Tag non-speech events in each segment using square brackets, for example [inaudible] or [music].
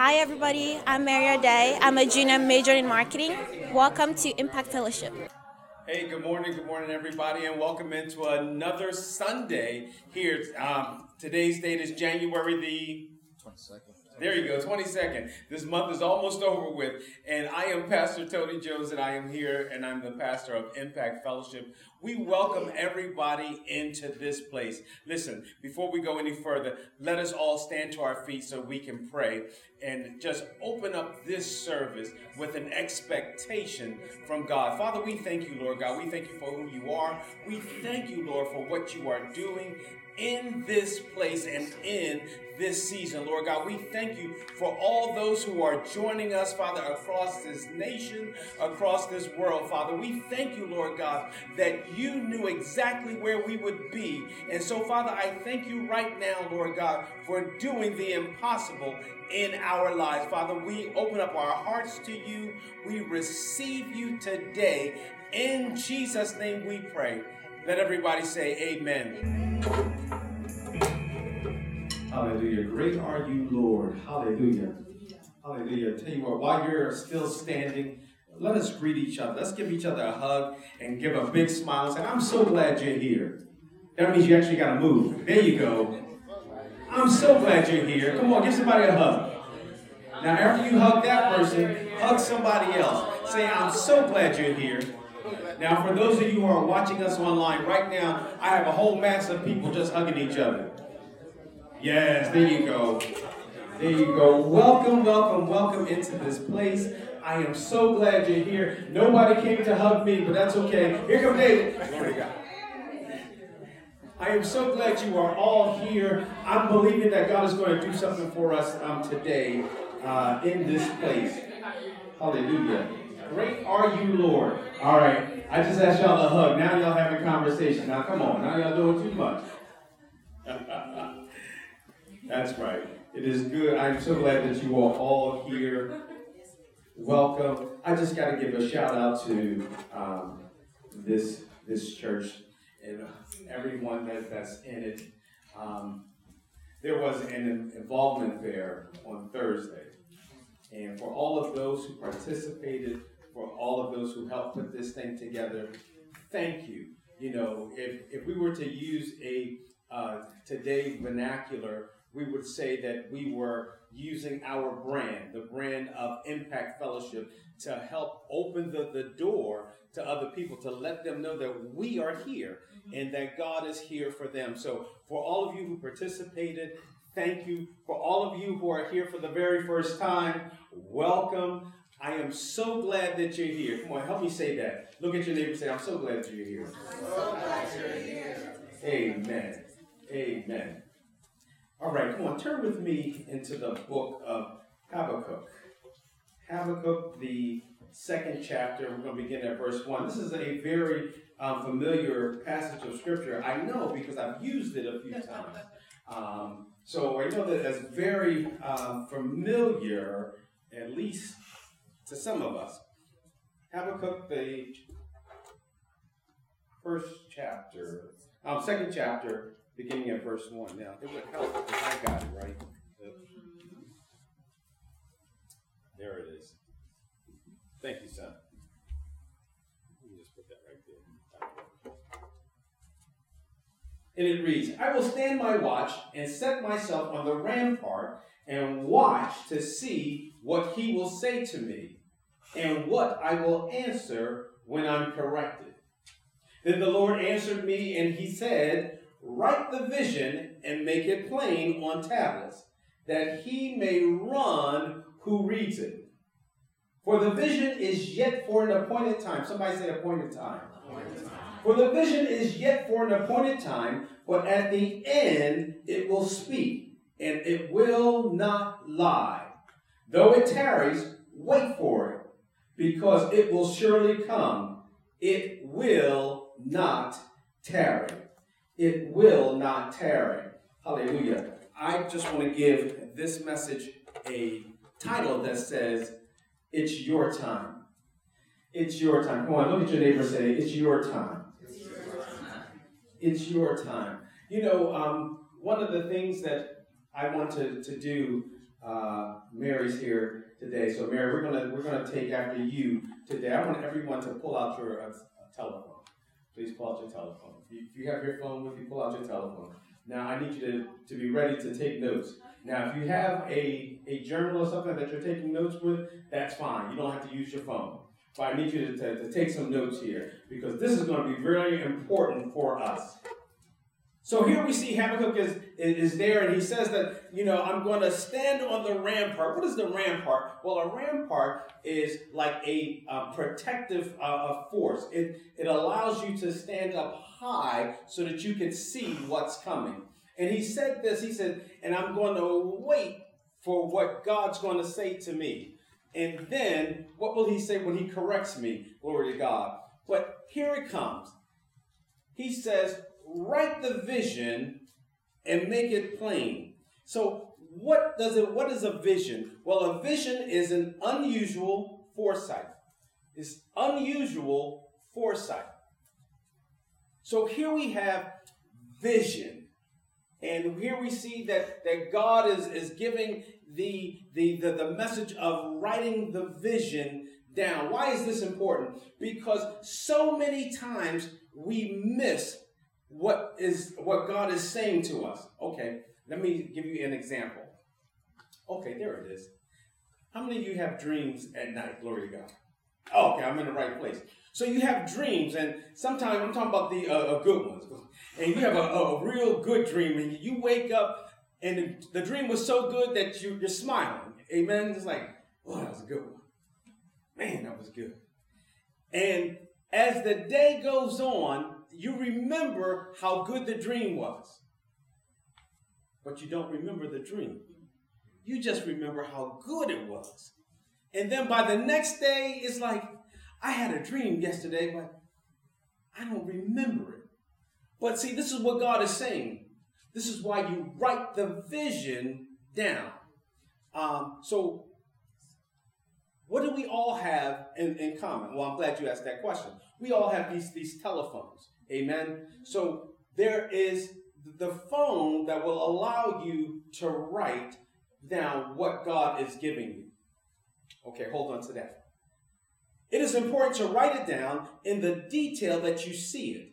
Hi, everybody. I'm Maria Day. I'm a junior major in marketing. Welcome to Impact Fellowship. Hey, good morning, good morning, everybody, and welcome into another Sunday here. Um, today's date is January the 22nd. There you go, 22nd. This month is almost over with. And I am Pastor Tony Jones, and I am here, and I'm the pastor of Impact Fellowship. We welcome everybody into this place. Listen, before we go any further, let us all stand to our feet so we can pray and just open up this service with an expectation from God. Father, we thank you, Lord God. We thank you for who you are. We thank you, Lord, for what you are doing in this place and in this season, Lord God. We thank you for all those who are joining us, Father, across this nation, across this world, Father. We thank you, Lord God, that you knew exactly where we would be. And so, Father, I thank you right now, Lord God, for doing the impossible in our lives. Father, we open up our hearts to you. We receive you today. In Jesus' name we pray. Let everybody say amen. Hallelujah. Great are you, Lord. Hallelujah. Hallelujah. Tell you what, while you're still standing, let us greet each other. Let's give each other a hug and give a big smile and say, I'm so glad you're here. That means you actually got to move. There you go. I'm so glad you're here. Come on, give somebody a hug. Now, after you hug that person, hug somebody else. Say, I'm so glad you're here. Now, for those of you who are watching us online right now, I have a whole mass of people just hugging each other. Yes, there you go. There you go. Welcome, welcome, welcome into this place. I am so glad you're here. Nobody came to hug me, but that's okay. Here come David. Glory to God. I am so glad you are all here. I'm believing that God is going to do something for us um, today uh, in this place. Hallelujah. Great are you, Lord. All right. I just asked y'all a hug. Now y'all having a conversation. Now come on. Now y'all doing too much. [laughs] That's right. It is good. I'm so glad that you are all here. Welcome. I just got to give a shout out to um, this this church and everyone that, that's in it. Um, there was an involvement fair on Thursday. And for all of those who participated, for all of those who helped put this thing together, thank you. You know, if, if we were to use a uh, today vernacular, we would say that we were using our brand, the brand of Impact Fellowship, to help open the, the door to other people, to let them know that we are here mm-hmm. and that God is here for them. So, for all of you who participated, thank you. For all of you who are here for the very first time, welcome. I am so glad that you're here. Come on, help me say that. Look at your neighbor and say, I'm so glad that you're here. I'm so glad you're here. Amen. Amen. All right, come on, turn with me into the book of Habakkuk. Habakkuk, the second chapter. We're going to begin at verse 1. This is a very um, familiar passage of scripture. I know because I've used it a few times. Um, so I know that that's very um, familiar, at least to some of us. Habakkuk, the first chapter, um, second chapter, beginning at verse 1. Now, it would help if I got it right. There it is. Thank you, son. Let me just put that right there. And it reads I will stand my watch and set myself on the rampart and watch to see what he will say to me and what I will answer when I'm corrected. Then the Lord answered me and he said, Write the vision and make it plain on tablets, that he may run who reads it. For the vision is yet for an appointed time. Somebody say appointed time. Appointed time. For the vision is yet for an appointed time, but at the end it will speak, and it will not lie. Though it tarries, wait for it, because it will surely come. It will not tarry it will not tarry. Hallelujah. I just want to give this message a title that says, It's your time. It's your time. Come on, look at your neighbor say, It's your time. It's your time. It's your time. You know, um, one of the things that I want to, to do uh, Mary's here today. So Mary, we're gonna we're gonna take after you today. I want everyone to pull out your uh, telephone. Please pull out your telephone. If you have your phone with you, pull out your telephone. Now I need you to, to be ready to take notes. Now if you have a, a journal or something that you're taking notes with, that's fine. You don't have to use your phone. But I need you to, to, to take some notes here because this is going to be very important for us. So here we see Habakkuk is, is there, and he says that, you know, I'm going to stand on the rampart. What is the rampart? Well, a rampart is like a, protective uh, force. It, it allows you to stand up high so that you can see what's coming. And he said this, he said, and I'm going to wait for what God's going to say to me. And then, what will he say when he corrects me? Glory to God. But here it comes. He says, write the vision and make it plain. So what does it what is a vision? Well, a vision is an unusual foresight. It's unusual foresight. So here we have vision. And here we see that, that God is, is giving the, the, the, the message of writing the vision down. Why is this important? Because so many times we miss what is what God is saying to us. Okay, let me give you an example. Okay, there it is. How many of you have dreams at night? Glory to God. Oh, okay, I'm in the right place. So you have dreams, and sometimes I'm talking about the uh, good ones. And you have a, a, real good dream, and you wake up, and the, the dream was so good that you, you're smiling. Amen. It's like, oh, that was a good one. Man, that was good. And as the day goes on, you remember how good the dream was, but you don't remember the dream. You just remember how good it was. And then by the next day, it's like, I had a dream yesterday, but I don't remember it. But see, this is what God is saying. This is why you write the vision down. Um, so, what do we all have in, in common? Well, I'm glad you asked that question. We all have these, these telephones. Amen. So there is the phone that will allow you to write down what God is giving you. Okay, hold on to that. It is important to write it down in the detail that you see it.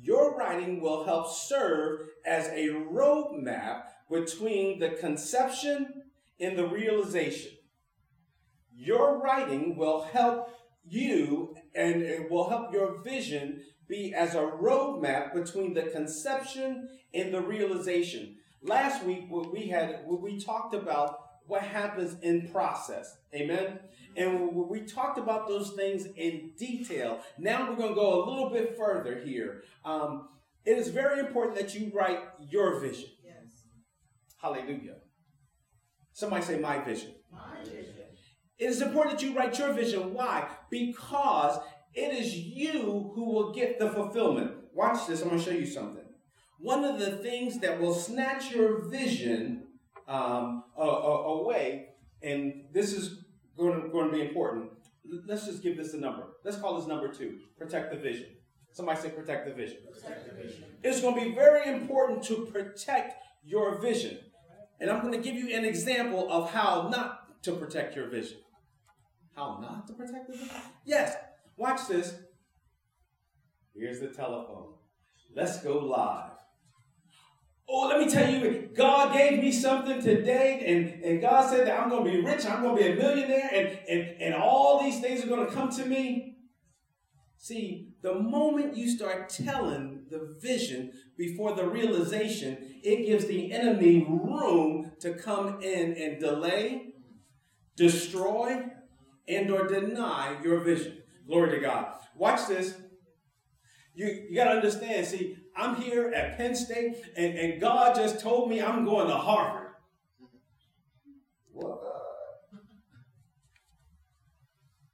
Your writing will help serve as a roadmap between the conception and the realization. Your writing will help you and it will help your vision be as a roadmap between the conception and the realization. Last week, what we had what we talked about what happens in process. Amen. And we talked about those things in detail. Now we're going to go a little bit further here. Um, it is very important that you write your vision. Yes. Hallelujah. Somebody say my vision. My vision. It is important that you write your vision. Why? Because it is you who will get the fulfillment. Watch this, I'm going to show you something. One of the things that will snatch your vision um, away, and this is going to, going to be important. Let's just give this a number. Let's call this number two protect the vision. Somebody say protect the vision. Protect the vision. It's going to be very important to protect your vision. And I'm going to give you an example of how not to protect your vision. How not to protect the? Yes, Watch this. Here's the telephone. Let's go live. Oh, let me tell you, God gave me something today, and, and God said that I'm going to be rich, I'm going to be a millionaire, and, and, and all these things are going to come to me. See, the moment you start telling the vision before the realization, it gives the enemy room to come in and delay, destroy, and or deny your vision. Glory to God. Watch this. You, you got to understand. See, I'm here at Penn State, and, and God just told me I'm going to Harvard. What?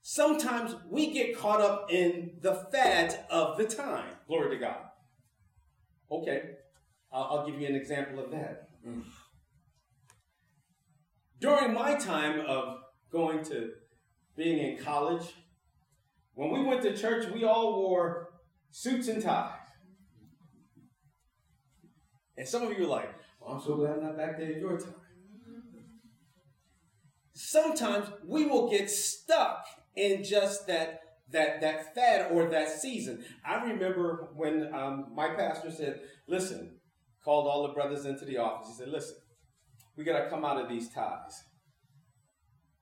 Sometimes we get caught up in the fads of the time. Glory to God. Okay, I'll, I'll give you an example of that. Mm. During my time of going to being in college, when we went to church, we all wore suits and ties. And some of you are like, well, I'm so glad I'm not back there in your time. sometimes we will get stuck in just that that that fad or that season. I remember when um, my pastor said, "Listen," called all the brothers into the office. He said, "Listen, we got to come out of these ties."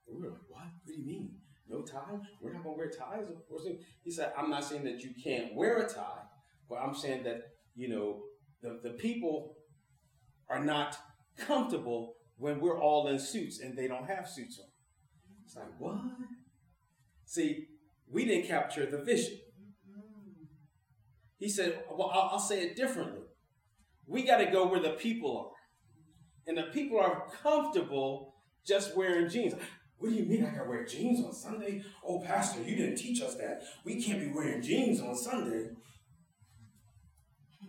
We were like, "What? What do you mean? No tie? We're not to wear ties?" Of course. He said, "I'm not saying that you can't wear a tie, but I'm saying that you know the the people are not comfortable when we're all in suits and they don't have suits on." It's like, what? See, we didn't capture the vision. He said, Well, I'll, I'll say it differently. We got to go where the people are. And the people are comfortable just wearing jeans. What do you mean I got to wear jeans on Sunday? Oh, Pastor, you didn't teach us that. We can't be wearing jeans on Sunday.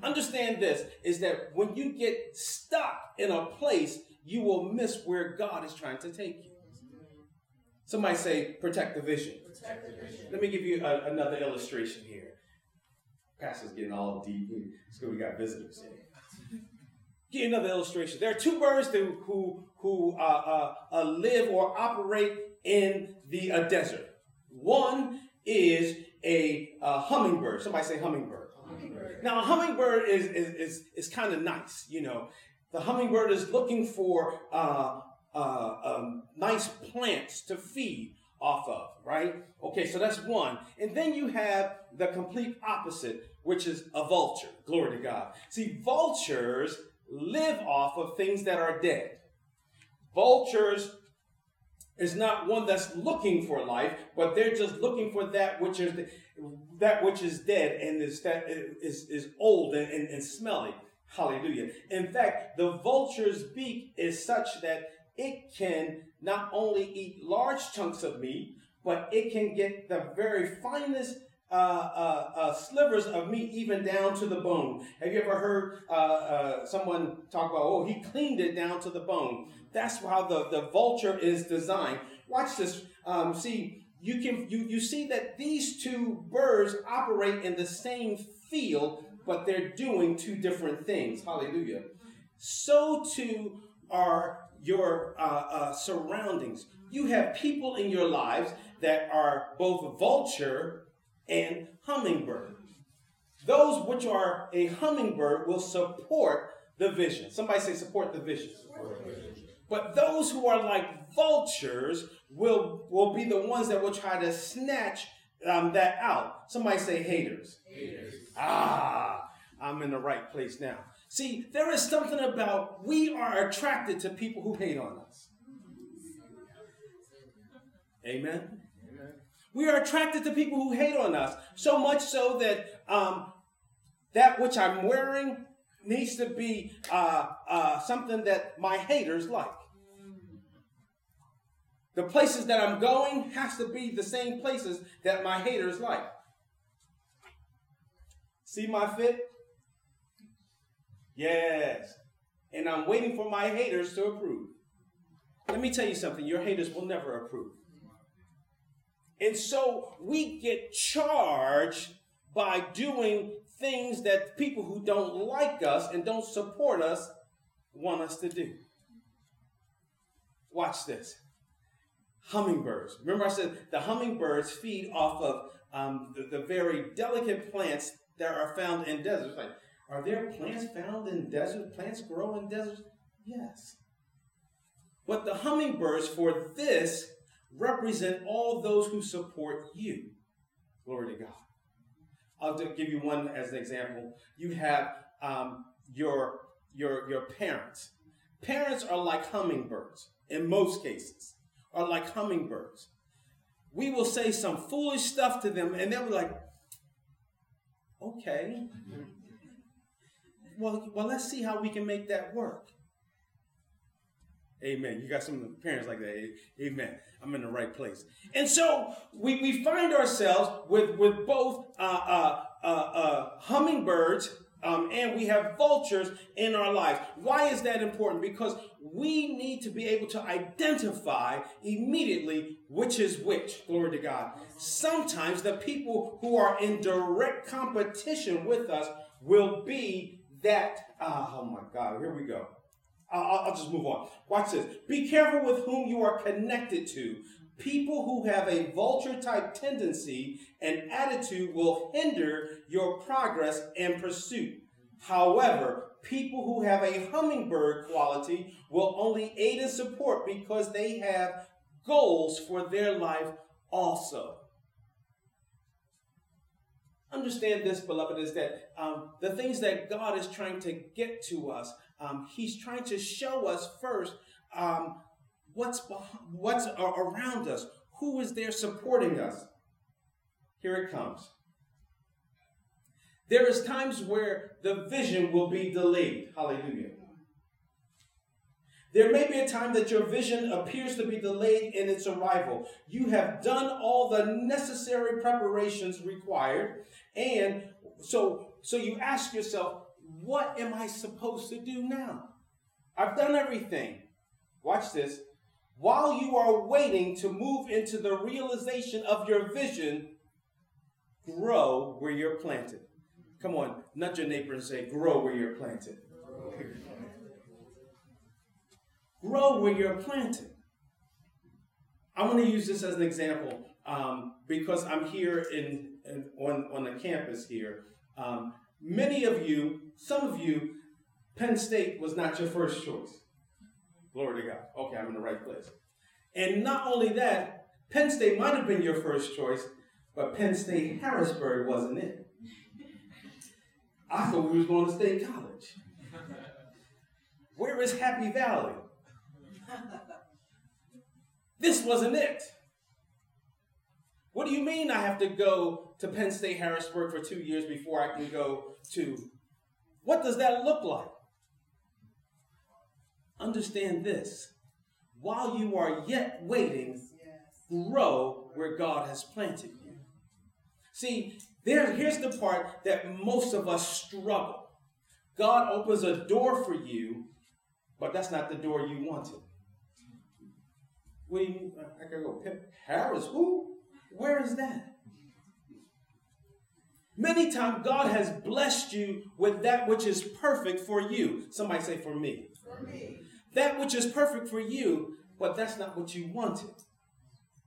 Understand this is that when you get stuck in a place, you will miss where God is trying to take you. Somebody say, protect the vision. Protect the vision. Let me give you a, another illustration here. Pastor's getting all deep. It's good we got visitors here. Get another illustration. There are two birds who who, who uh, uh, uh, live or operate in the uh, desert. One is a hummingbird. Somebody say hummingbird. hummingbird. Now, a hummingbird is is is, is kind of nice. You know, the hummingbird is looking for uh, uh, um, nice plants to feed off of, right? Okay, so that's one. And then you have the complete opposite, which is a vulture. Glory to God. See, vultures live off of things that are dead. Vultures is not one that's looking for life, but they're just looking for that which is that which is dead and is that is, is old and, and, and smelly. Hallelujah. In fact, the vulture's beak is such that it can not only eat large chunks of meat, but it can get the very finest uh, uh, uh, slivers of meat even down to the bone. Have you ever heard uh, uh, someone talk about, oh, he cleaned it down to the bone? That's how the, the vulture is designed. Watch this. Um, see, you can you, you see that these two birds operate in the same field, but they're doing two different things. Hallelujah. So too are your uh, uh, surroundings. You have people in your lives that are both vulture and hummingbird. Those which are a hummingbird will support the vision. Somebody say, support the vision. Support the vision. But those who are like vultures will, will be the ones that will try to snatch um, that out. Somebody say haters. Haters. Ah, I'm in the right place now. See, there is something about we are attracted to people who hate on us. Amen. Amen. We are attracted to people who hate on us so much so that um, that which I'm wearing needs to be uh, uh, something that my haters like. The places that I'm going has to be the same places that my haters like. See my fit? Yes. And I'm waiting for my haters to approve. Let me tell you something your haters will never approve. And so we get charged by doing things that people who don't like us and don't support us want us to do. Watch this. Hummingbirds. Remember, I said the hummingbirds feed off of um, the, the, very delicate plants that are found in deserts. Like are there plants found in deserts? Plants grow in deserts? Yes. But the hummingbirds for this represent all those who support you. Glory to God. I'll give you one as an example. You have um, your, your, your parents. Parents are like hummingbirds in most cases, are like hummingbirds. We will say some foolish stuff to them, and they'll be like, okay well, well, let's see how we can make that work. Amen. You got some parents like that. Amen. I'm in the right place. And so we, we find ourselves with, with both uh, uh, uh, uh hummingbirds um, and we have vultures in our lives. Why is that important? Because we need to be able to identify immediately which is which. Glory to God. Sometimes the people who are in direct competition with us will be that, uh, oh my God, here we go. I'll, I'll just move on. Watch this. Be careful with whom you are connected to. People who have a vulture type tendency and attitude will hinder your progress and pursuit. However, people who have a hummingbird quality will only aid and support because they have goals for their life also. Understand this, beloved, is that um, the things that God is trying to get to us, um, He's trying to show us first um, what's behind, what's around us, who is there supporting us. Here it comes. There is times where the vision will be delayed. Hallelujah. There may be a time that your vision appears to be delayed in its arrival. You have done all the necessary preparations required, and so so you ask yourself, what am I supposed to do now? I've done everything. Watch this. While you are waiting to move into the realization of your vision, grow where you're planted. Come on, nudge your neighbor and say, grow where you're planted. grow where you're planted. I'm going to use this as an example um, because I'm here in, in, on, on the campus here. Um, many of you, some of you, Penn State was not your first choice. Glory to God. Okay, I'm in the right place. And not only that, Penn State might have been your first choice, but Penn State Harrisburg wasn't it. I thought we was going to State College. Where is Happy Valley? This wasn't it. What do you mean I have to go to Penn State Harrisburg for two years before I can go to? What does that look like? Understand this. While you are yet waiting, grow where God has planted you. See, there, here's the part that most of us struggle. God opens a door for you, but that's not the door you wanted. What do you mean? I go, Harris, who? Where is that? Many times God has blessed you with that which is perfect for you. Somebody say, for me. For me. That which is perfect for you, but that's not what you wanted.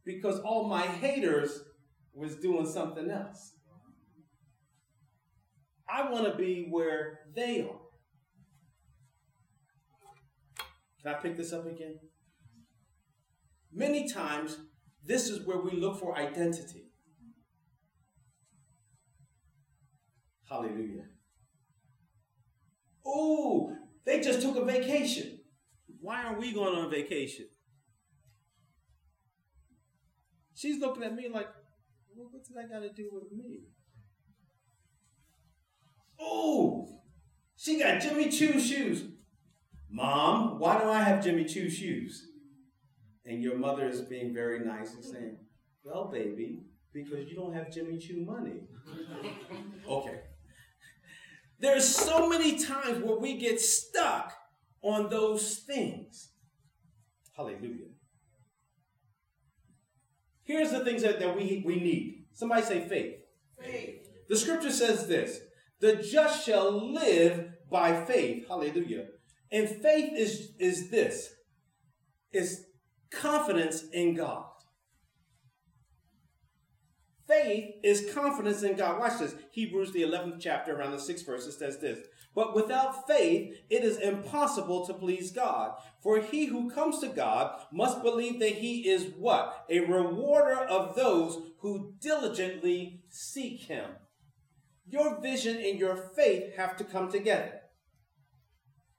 Because all my haters was doing something else. I want to be where they are. Can I pick this up again? Many times, this is where we look for identity. Hallelujah. Oh, they just took a vacation. Why are we going on vacation? She's looking at me like, well, what does that got to do with me? Oh, she got Jimmy Choo shoes. Mom, why do I have Jimmy Choo shoes? And your mother is being very nice and saying, Well, baby, because you don't have Jimmy Choo money. [laughs] okay. There's so many times where we get stuck on those things. Hallelujah. Here's the things that, that we, we need. Somebody say faith. Faith. The scripture says this the just shall live by faith. Hallelujah. And faith is, is this is confidence in God. Faith is confidence in God. Watch this. Hebrews, the 11th chapter, around the 6th verse, it says this. But without faith, it is impossible to please God. For he who comes to God must believe that he is what? A rewarder of those who diligently seek him. Your vision and your faith have to come together.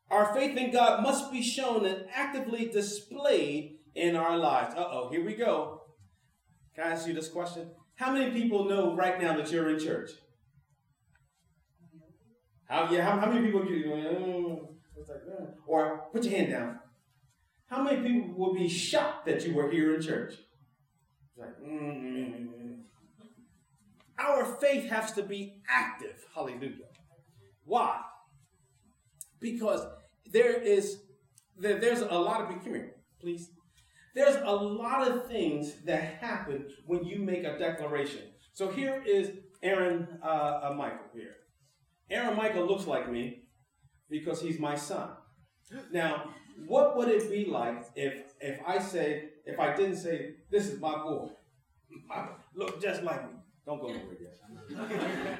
Our faith in God must be shown and actively displayed in our lives. Uh oh, here we go. Can I ask you this question? How many people know right now that you're in church? How, yeah, how, how many people like, mm. or put your hand down? How many people will be shocked that you were here in church? It's like, mm, Our faith has to be active. Hallelujah. Why? Because there is there, there's a lot of come please. There's a lot of things that happen when you make a declaration. So here is Aaron uh, uh, Michael here. Aaron Michael looks like me because he's my son. Now, what would it be like if if I say if I didn't say this is my boy, [laughs] look just like me? Don't go nowhere yet. [laughs]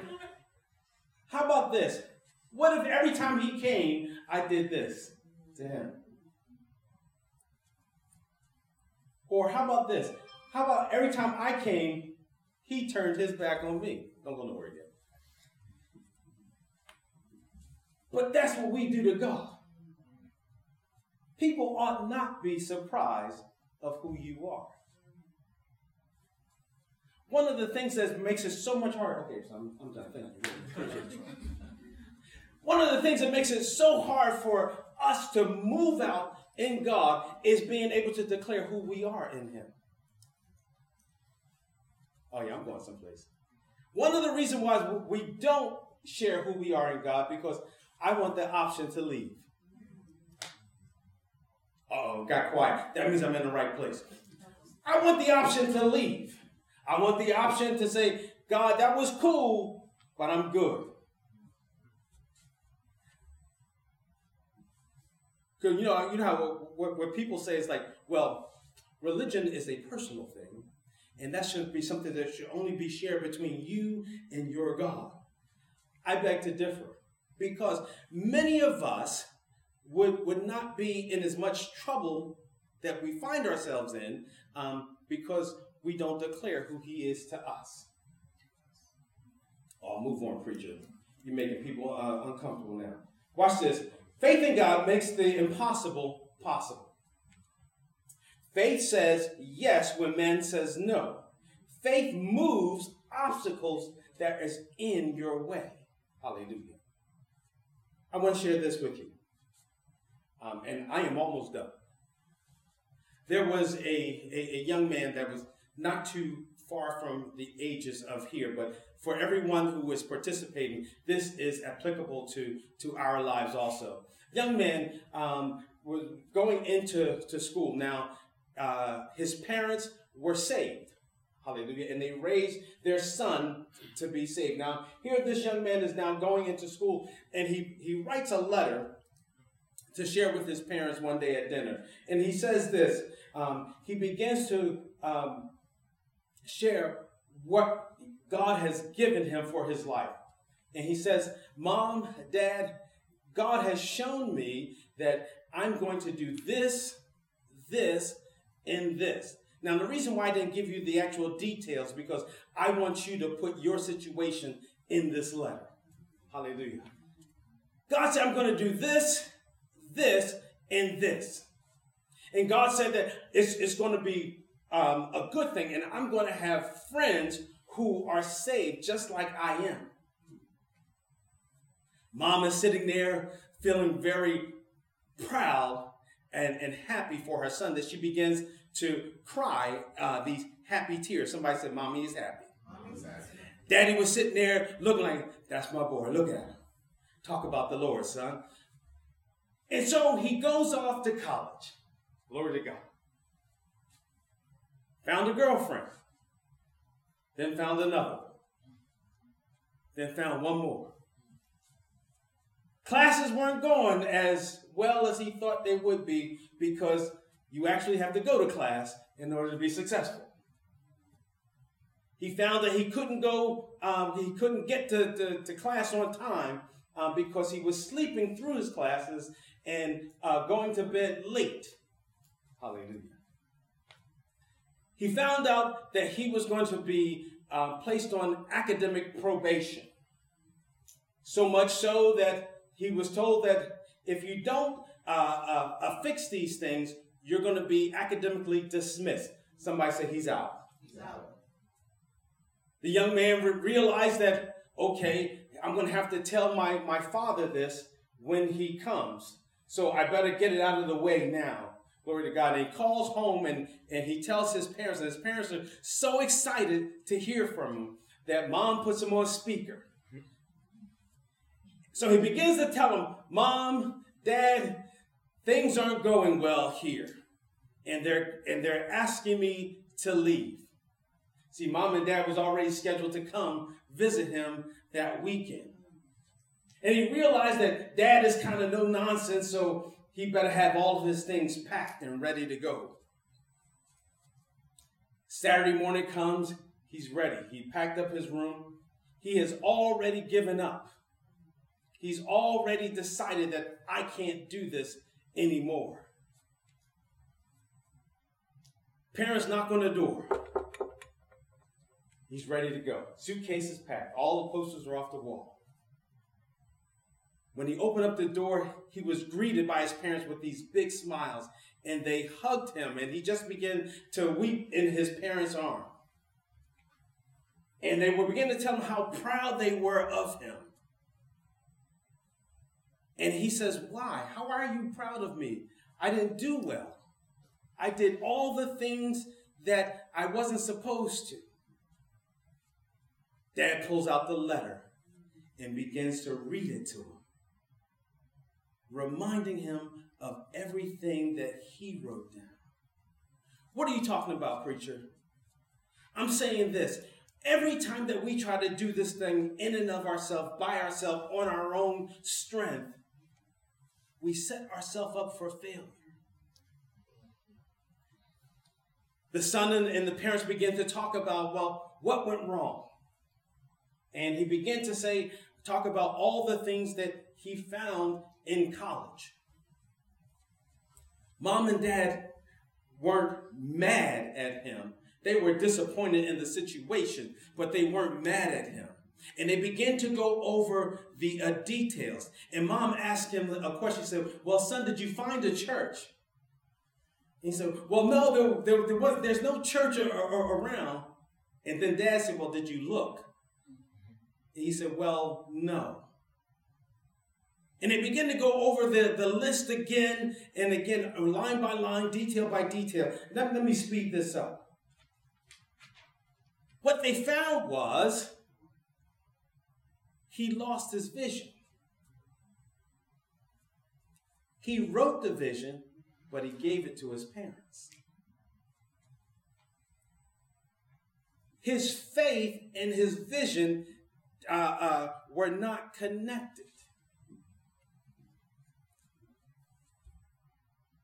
How about this? What if every time he came, I did this to him? Or how about this? How about every time I came, he turned his back on me? Don't go nowhere yet. But that's what we do to God. People ought not be surprised of who you are. One of the things that makes it so much harder. Okay, so I'm, I'm done. Thank you. One of the things that makes it so hard for us to move out in God is being able to declare who we are in Him. Oh, yeah, I'm going someplace. One of the reasons why we don't share who we are in God because I want the option to leave. oh, got quiet. That means I'm in the right place. I want the option to leave. I want the option to say, God, that was cool, but I'm good. Because you know, you know how what, what people say is like, well, religion is a personal thing, and that should be something that should only be shared between you and your God. I beg to differ because many of us would, would not be in as much trouble that we find ourselves in um, because we don't declare who He is to us. Oh, move on, preacher. You're making people uh, uncomfortable now. Watch this. Faith in God makes the impossible possible. Faith says yes when man says no. Faith moves obstacles that is in your way. Hallelujah. I want to share this with you. Um, and I am almost done. There was a, a, a young man that was not too far from the ages of here, but for everyone who is participating, this is applicable to, to our lives also. Young man um, was going into to school. Now, uh, his parents were saved. Hallelujah. And they raised their son to be saved. Now, here this young man is now going into school and he, he writes a letter to share with his parents one day at dinner. And he says this um, he begins to um, share what God has given him for his life. And he says, Mom, Dad, God has shown me that I'm going to do this, this, and this. Now, the reason why I didn't give you the actual details because I want you to put your situation in this letter. Hallelujah. God said, I'm going to do this, this, and this. And God said that it's, it's going to be um, a good thing, and I'm going to have friends who are saved just like I am. Mom is sitting there feeling very proud and, and happy for her son that she begins to cry uh, these happy tears. Somebody said, Mommy is happy. Mommy's happy. Daddy was sitting there looking like, That's my boy. Look at him. Talk about the Lord, son. And so he goes off to college. Glory to God. Found a girlfriend. Then found another. Then found one more. Classes weren't going as well as he thought they would be because you actually have to go to class in order to be successful. He found that he couldn't go, um, he couldn't get to, to, to class on time um, because he was sleeping through his classes and uh, going to bed late. Hallelujah he found out that he was going to be uh, placed on academic probation. So much so that he was told that if you don't uh, uh, uh fix these things, you're going to be academically dismissed. Somebody said he's out. He's out. The young man re- realized that, okay, I'm going to have to tell my, my father this when he comes. So I better get it out of the way now. Glory to God. And he calls home and, and he tells his parents, and his parents are so excited to hear from him that mom puts him on speaker. Mm-hmm. So he begins to tell him, Mom, Dad, things aren't going well here. And they're and they're asking me to leave. See, mom and dad was already scheduled to come visit him that weekend. And he realized that dad is kind of no nonsense, so he better have all of his things packed and ready to go. Saturday morning comes, he's ready. He packed up his room. He has already given up. He's already decided that I can't do this anymore. Parents knock on the door. He's ready to go. Suitcases packed. All the posters are off the wall. When he opened up the door, he was greeted by his parents with these big smiles, and they hugged him, and he just began to weep in his parents' arms. And they were beginning to tell him how proud they were of him. And he says, Why? How are you proud of me? I didn't do well. I did all the things that I wasn't supposed to. Dad pulls out the letter and begins to read it to him, reminding him of everything that he wrote down. What are you talking about, preacher? I'm saying this. Every time that we try to do this thing in and of ourselves, by ourselves, on our own strength, we set ourselves up for failure. The son and, and the parents begin to talk about, well, what went wrong? And he began to say, talk about all the things that he found in college. Mom and dad weren't mad at him. They were disappointed in the situation, but they weren't mad at him. And they began to go over the uh, details. And mom asked him a question. She said, Well, son, did you find a church? He said, Well, no, there, there, there was, there's no church around. And then dad said, Well, did you look? he said, Well, no. And they begin to go over the, the list again and again, line by line, detail by detail. Let, let me speed this up. What they found was he lost his vision. He wrote the vision, but he gave it to his parents. His faith and his vision uh, uh, were not connected.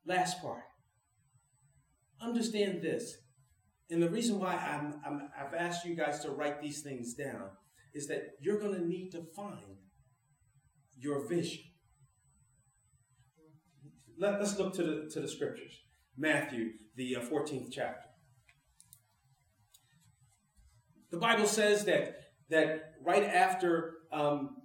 Last part. Understand this. And the reason why I'm, I've asked you guys to write these things down is that you're going to need to find your vision. Let, us look to the, to the scriptures. Matthew, the uh, 14th chapter. The Bible says that that right after um,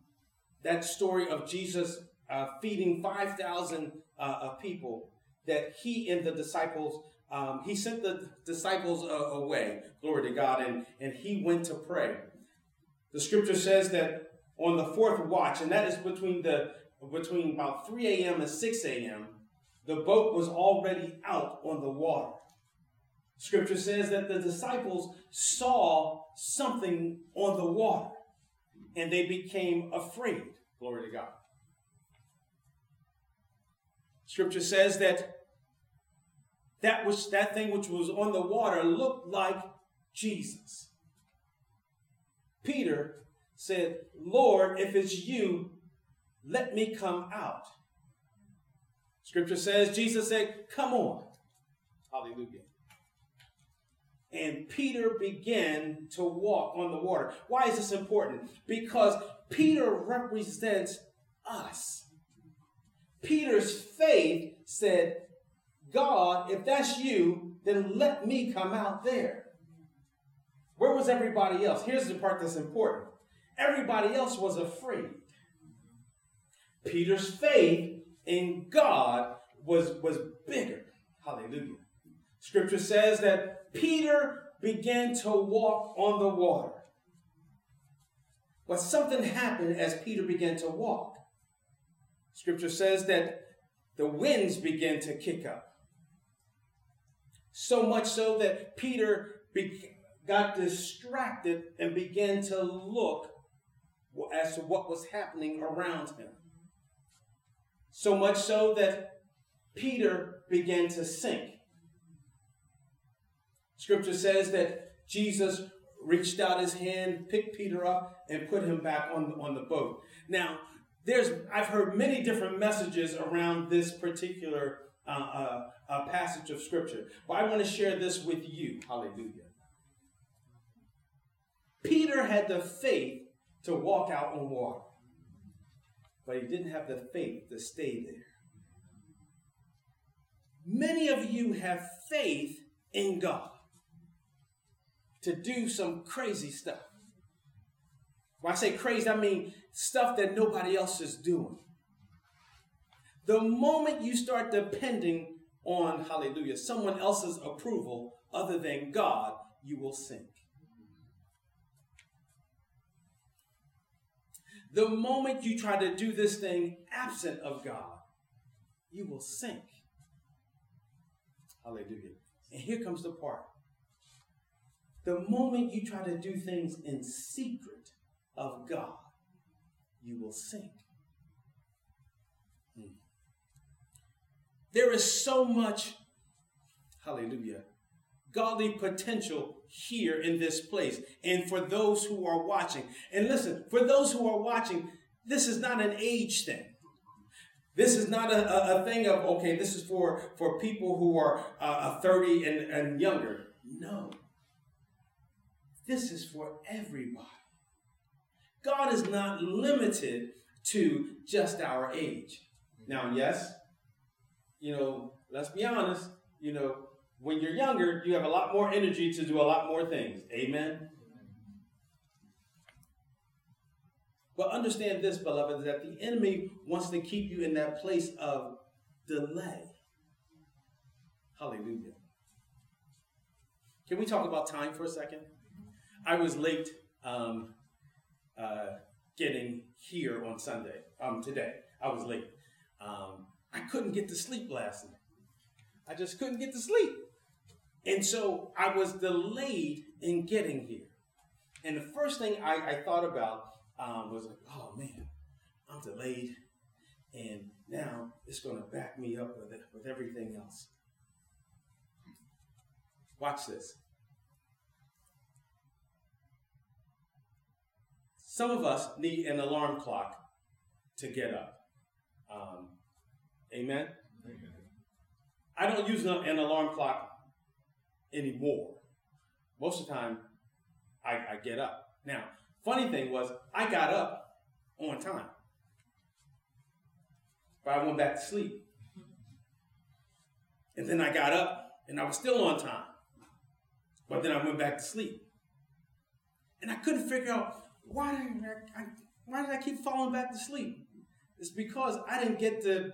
that story of Jesus uh, feeding 5,000 uh, people, that he and the disciples, um, he sent the disciples uh, away, glory to God, and, and he went to pray. The scripture says that on the fourth watch, and that is between the between about 3 a.m. and 6 a.m., the boat was already out on the water. Scripture says that the disciples saw something on the water and they became afraid. Glory to God. Scripture says that that which that thing which was on the water looked like Jesus. Peter said, Lord, if it's you, let me come out. Scripture says, Jesus said, Come on. Hallelujah and Peter began to walk on the water. Why is this important? Because Peter represents us. Peter's faith said, God, if that's you, then let me come out there. Where was everybody else? Here's the part that's important. Everybody else was afraid. Peter's faith in God was, was bigger. Hallelujah. Scripture says that Peter began to walk on the water. But something happened as Peter began to walk. Scripture says that the winds began to kick up. So much so that Peter got distracted and began to look as to what was happening around him. So much so that Peter began to sink. Scripture says that Jesus reached out his hand, picked Peter up, and put him back on, on the boat. Now, there's I've heard many different messages around this particular uh, uh, uh, passage of scripture, but I want to share this with you. Hallelujah. Peter had the faith to walk out on water, but he didn't have the faith to stay there. Many of you have faith in God to do some crazy stuff. When I say crazy, I mean stuff that nobody else is doing. The moment you start depending on, hallelujah, someone else's approval other than God, you will sink. The moment you try to do this thing absent of God, you will sink. Hallelujah. And here comes the part. The moment you try to do things in secret of God, you will sink. Hmm. There is so much, hallelujah, godly potential here in this place. And for those who are watching, and listen, for those who are watching, this is not an age thing. This is not a, a, a thing of, okay, this is for, for people who are uh, 30 and, and younger. No. This is for everybody. God is not limited to just our age. Now, yes, you know, let's be honest, you know, when you're younger, you have a lot more energy to do a lot more things. Amen? But understand this, beloved, that the enemy wants to keep you in that place of delay. Hallelujah. Can we talk about time for a second? I was late um, uh, getting here on Sunday, um, today. I was late. Um, I couldn't get to sleep last night. I just couldn't get to sleep. And so I was delayed in getting here. And the first thing I, I thought about um, was like, oh man, I'm delayed. And now it's going to back me up with, it, with everything else. Watch this. Some of us need an alarm clock to get up. Um, amen? amen? I don't use an alarm clock anymore. Most of the time, I, I get up. Now, funny thing was, I got up on time, but I went back to sleep. And then I got up and I was still on time, but then I went back to sleep. And I couldn't figure out why did I, I, why did I keep falling back to sleep? It's because I didn't get to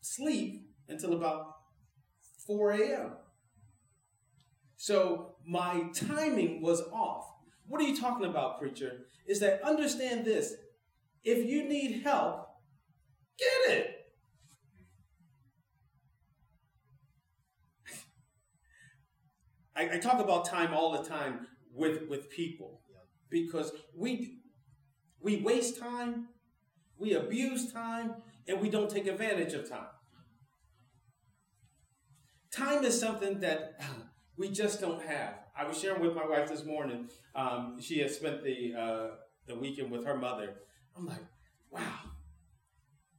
sleep until about 4 a.m. So my timing was off. What are you talking about, preacher? Is that understand this. If you need help, get it. [laughs] I, I talk about time all the time with, with people because we we waste time, we abuse time, and we don't take advantage of time. Time is something that we just don't have. I was sharing with my wife this morning. Um, she had spent the uh, the weekend with her mother. I'm like, wow,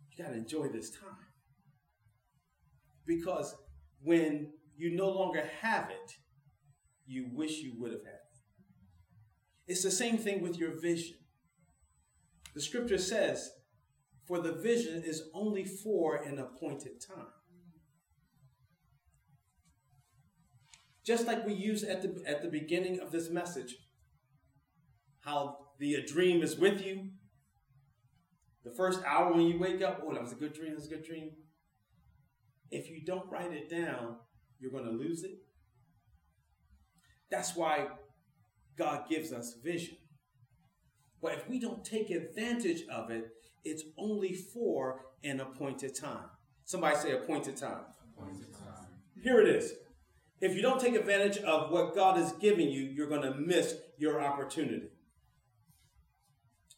you got to enjoy this time because when you no longer have it, you wish you would have had it. It's the same thing with your vision. The scripture says, for the vision is only for an appointed time. Just like we use at the, at the beginning of this message, how the dream is with you. The first hour when you wake up, oh, that was a good dream, that was a good dream. If you don't write it down, you're going to lose it. That's why God gives us vision. But if we don't take advantage of it, it's only for an appointed time. Somebody say appointed time. Appointed time. Here it is. If you don't take advantage of what God is giving you, you're going to miss your opportunity.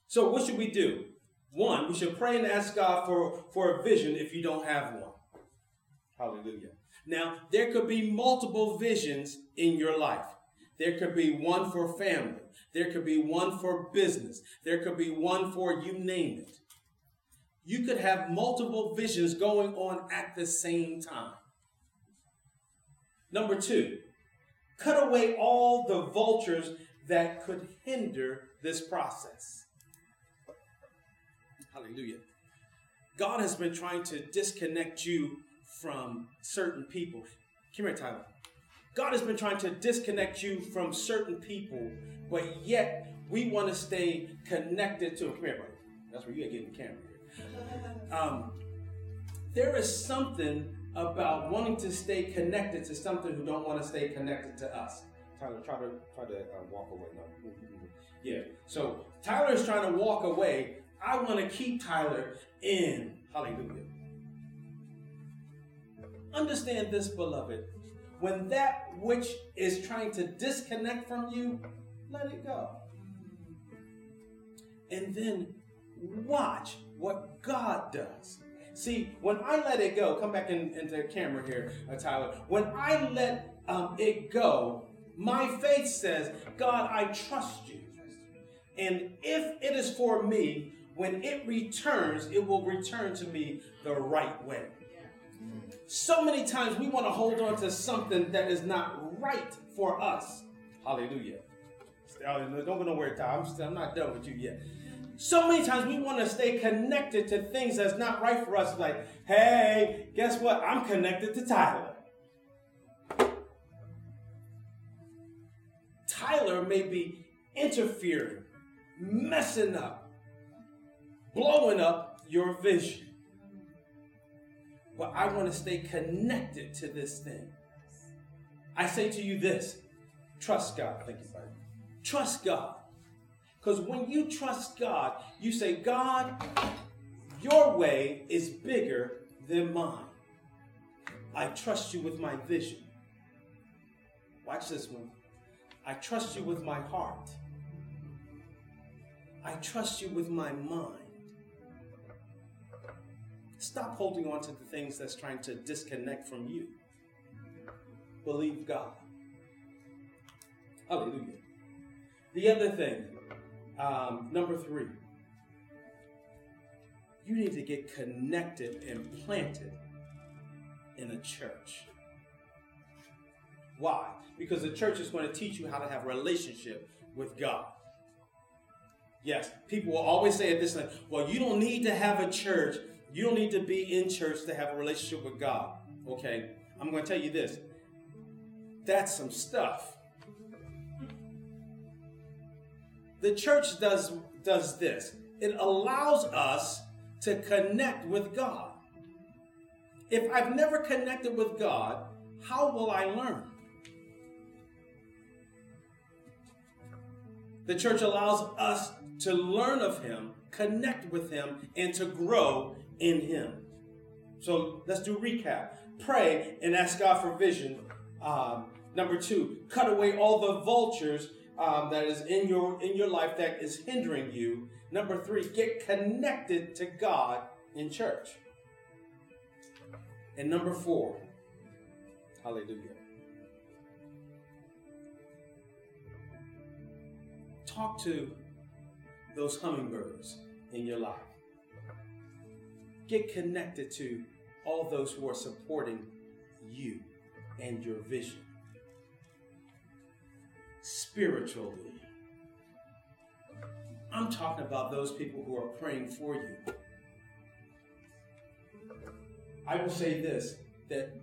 So, what should we do? One, we should pray and ask God for, for a vision if you don't have one. Hallelujah. Now, there could be multiple visions in your life. There could be one for family. There could be one for business. There could be one for you name it. you could have multiple visions going on at the same time. Number two, cut away all the vultures that could hinder this process. Hallelujah. God has been trying to disconnect you from certain people. Come here, Tyler. God has been trying to disconnect you from certain people, but yet we want to stay connected to. Come here, buddy. That's where you get getting the camera. Um, there is something about wanting to stay connected to something who don't want to stay connected to us. Tyler, try to try to uh, walk away. No. Yeah. So Tyler is trying to walk away. I want to keep Tyler in. Hallelujah. Understand this, beloved. When that which is trying to disconnect from you, let it go. And then watch what God does. See, when I let it go, come back in, into the camera here, uh, Tyler. When I let um, it go, my faith says, God, I trust you. And if it is for me, when it returns, it will return to me the right way. So many times we want to hold on to something that is not right for us. Hallelujah. Don't go nowhere, Tyler. I'm, still, I'm not done with you yet. So many times we want to stay connected to things that's not right for us. Like, hey, guess what? I'm connected to Tyler. Tyler may be interfering, messing up, blowing up your vision. But I want to stay connected to this thing. I say to you this trust God. Thank you, buddy. Trust God. Because when you trust God, you say, God, your way is bigger than mine. I trust you with my vision. Watch this one. I trust you with my heart. I trust you with my mind. Stop holding on to the things that's trying to disconnect from you. Believe God. Hallelujah. The other thing um, number three, you need to get connected and planted in a church. Why? Because the church is going to teach you how to have a relationship with God. Yes, people will always say at this time, well, you don't need to have a church. You don't need to be in church to have a relationship with God. Okay, I'm going to tell you this. That's some stuff. The church does, does this it allows us to connect with God. If I've never connected with God, how will I learn? The church allows us to learn of Him, connect with Him, and to grow in Him. So let's do recap. Pray and ask God for vision. Um, number two, cut away all the vultures um, that is in your in your life that is hindering you. Number three, get connected to God in church. And number four, hallelujah. Talk to those hummingbirds in your life. Get connected to all those who are supporting you and your vision spiritually. I'm talking about those people who are praying for you. I will say this that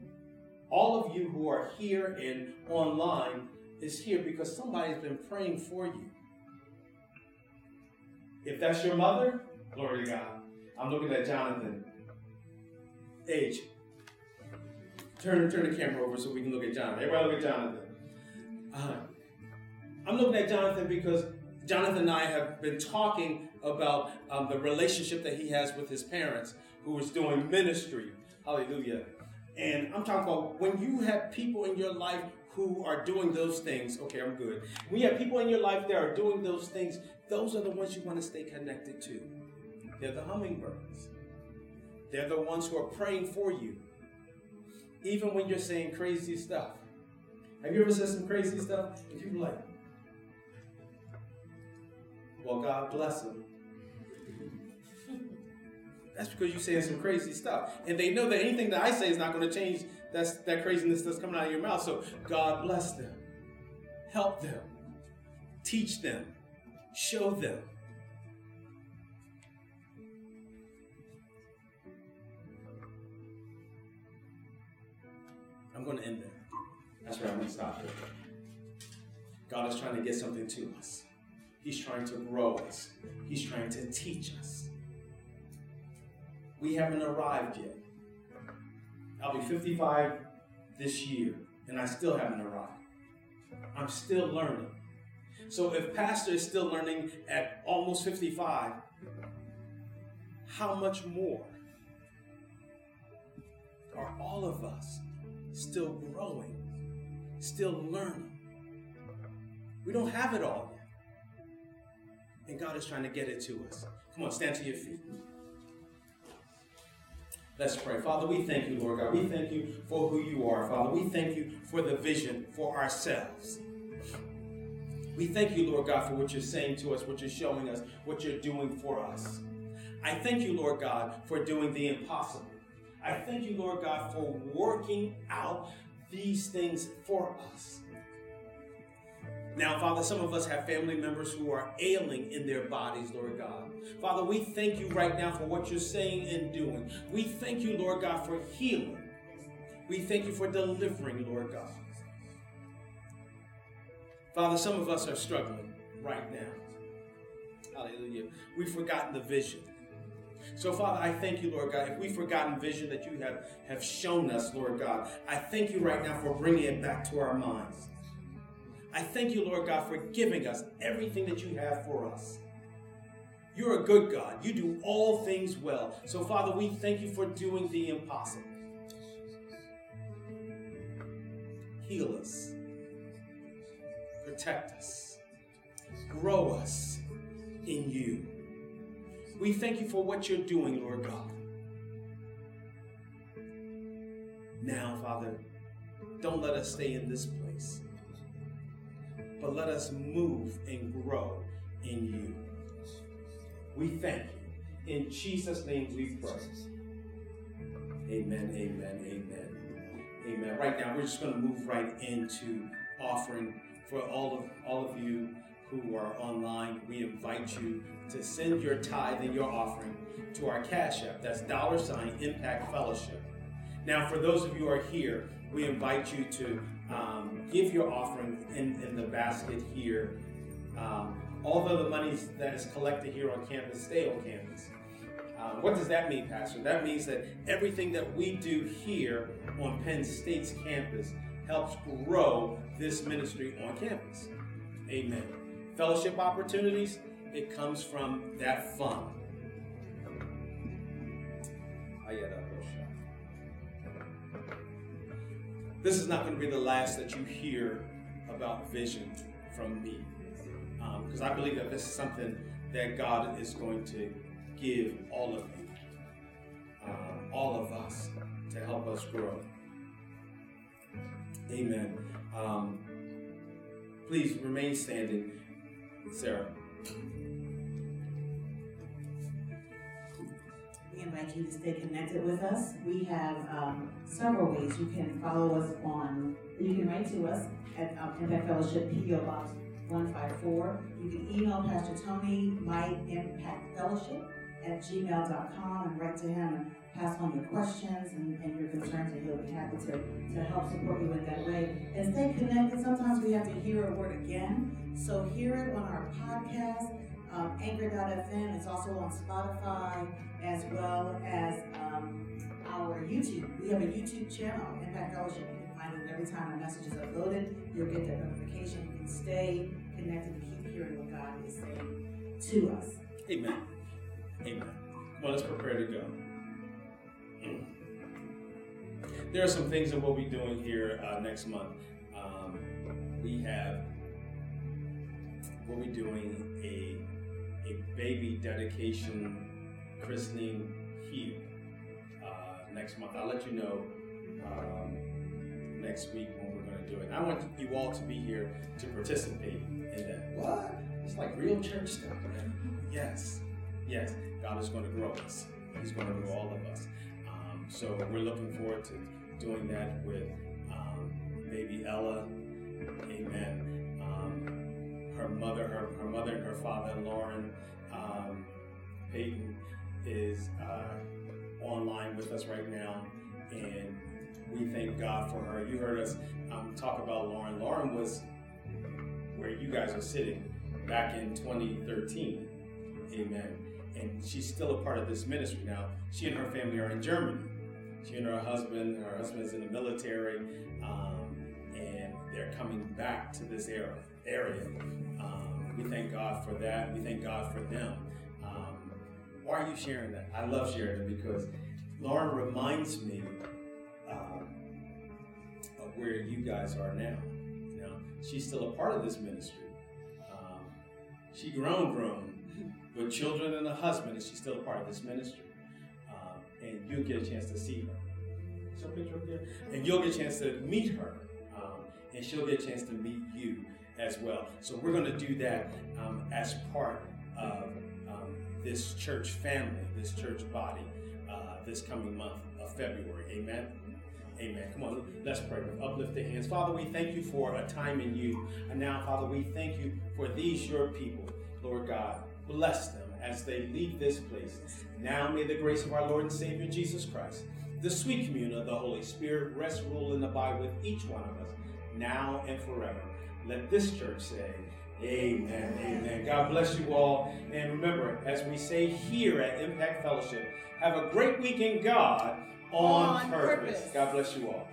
all of you who are here and online is here because somebody's been praying for you. If that's your mother, glory to God. I'm looking at Jonathan. Age. Turn, turn the camera over so we can look at Jonathan. Everybody look at Jonathan. Uh, I'm looking at Jonathan because Jonathan and I have been talking about um, the relationship that he has with his parents who is doing ministry. Hallelujah. And I'm talking about when you have people in your life who are doing those things. Okay, I'm good. When you have people in your life that are doing those things, those are the ones you want to stay connected to. They're the hummingbirds. They're the ones who are praying for you. Even when you're saying crazy stuff. Have you ever said some crazy stuff? And people like, well, God bless them. That's because you're saying some crazy stuff. And they know that anything that I say is not going to change that's, that craziness that's coming out of your mouth. So God bless them. Help them. Teach them. Show them. I'm going to end there. That's where I'm going to stop. God is trying to get something to us. He's trying to grow us. He's trying to teach us. We haven't arrived yet. I'll be 55 this year, and I still haven't arrived. I'm still learning. So if Pastor is still learning at almost 55, how much more are all of us still growing, still learning? We don't have it all yet. And God is trying to get it to us. Come on, stand to your feet. Let's pray. Father, we thank you, Lord God. We thank you for who you are, Father. We thank you for the vision for ourselves. We thank you, Lord God, for what you're saying to us, what you're showing us, what you're doing for us. I thank you, Lord God, for doing the impossible. I thank you, Lord God, for working out these things for us. Now, Father, some of us have family members who are ailing in their bodies, Lord God. Father, we thank you right now for what you're saying and doing. We thank you, Lord God, for healing. We thank you for delivering, Lord God. Father, some of us are struggling right now. Hallelujah. We've forgotten the vision. So, Father, I thank you, Lord God. If we've forgotten vision that you have, have shown us, Lord God, I thank you right now for bringing it back to our minds. I thank you, Lord God, for giving us everything that you have for us. You're a good God. You do all things well. So, Father, we thank you for doing the impossible. Heal us, protect us, grow us in you. We thank you for what you're doing, Lord God. Now, Father, don't let us stay in this place, but let us move and grow in you. We thank you. In Jesus' name we pray. Amen, amen, amen. Amen. Right now, we're just going to move right into offering for all of all of you who are online. We invite you to send your tithe and your offering to our Cash App. That's dollar sign Impact Fellowship. Now, for those of you who are here, we invite you to um, give your offering in, in the basket here. Um, although the money that is collected here on campus stay on campus. Uh, what does that mean, Pastor? That means that everything that we do here on Penn State's campus helps grow this ministry on campus. Amen. Fellowship opportunities, it comes from that fund. This is not going to be the last that you hear about vision from me. Because um, I believe that this is something that God is going to give all of you, uh, all of us, to help us grow. Amen. Um, please remain standing. Sarah. Invite you to stay connected with us. We have um, several ways you can follow us on. You can write to us at um, Impact Fellowship PO Box 154. You can email Pastor Tony, my Impact Fellowship at gmail.com and write to him and pass on your questions and, and your concerns, and he'll be happy to, to help support you in that way. And stay connected. Sometimes we have to hear a word again. So hear it on our podcast, um, Anchor.fm. It's also on Spotify as well as um, our YouTube. We have a YouTube channel, Impact Fellowship. You can find it every time a message is uploaded. You'll get that notification. You can stay connected and keep hearing what God is saying to us. Amen. Amen. Well, let's prepare to go. There are some things that we'll be doing here uh, next month. Um, we have, we'll be doing a, a baby dedication, christening here uh, next month. I'll let you know um, next week when we're going to do it. I want you all to be here to participate in that. What? It's like real church stuff. Man. Yes. Yes. God is going to grow us. He's going to grow all of us. Um, so we're looking forward to doing that with um, baby Ella. Amen. Her mother, her, her mother and her father, Lauren um, Peyton, is uh, online with us right now, and we thank God for her. You heard us um, talk about Lauren. Lauren was where you guys are sitting back in 2013. Amen. And she's still a part of this ministry now. She and her family are in Germany. She and her husband, her husband is in the military, um, and they're coming back to this era, area. Um, we thank God for that. We thank God for them. Um, why are you sharing that? I love sharing it because Lauren reminds me um, of where you guys are now. You know, she's still a part of this ministry. Um, she grown, grown, with children and a husband, and she's still a part of this ministry. Um, and you'll get a chance to see her. And you'll get a chance to meet her, um, and she'll get a chance to meet you as well. So we're going to do that um, as part of um, this church family, this church body, uh, this coming month of February. Amen. Amen. Come on, let's pray. Uplift the hands. Father, we thank you for a time in you. And now, Father, we thank you for these, your people. Lord God, bless them as they leave this place. Now, may the grace of our Lord and Savior Jesus Christ, the sweet communion of the Holy Spirit, rest, rule, and abide with each one of us, now and forever. Let this church say, Amen. Amen. God bless you all. And remember, as we say here at Impact Fellowship, have a great week in God on, On purpose. purpose. God bless you all.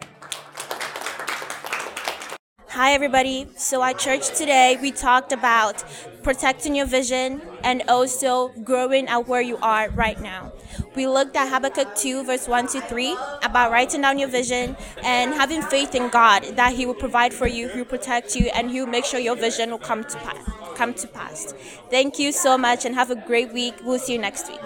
Hi, everybody. So, at church today, we talked about protecting your vision and also growing at where you are right now. We looked at Habakkuk 2, verse 1 to 3, about writing down your vision and having faith in God that He will provide for you, He will protect you, and He will make sure your vision will come to pass. Come to pass. Thank you so much and have a great week. We'll see you next week.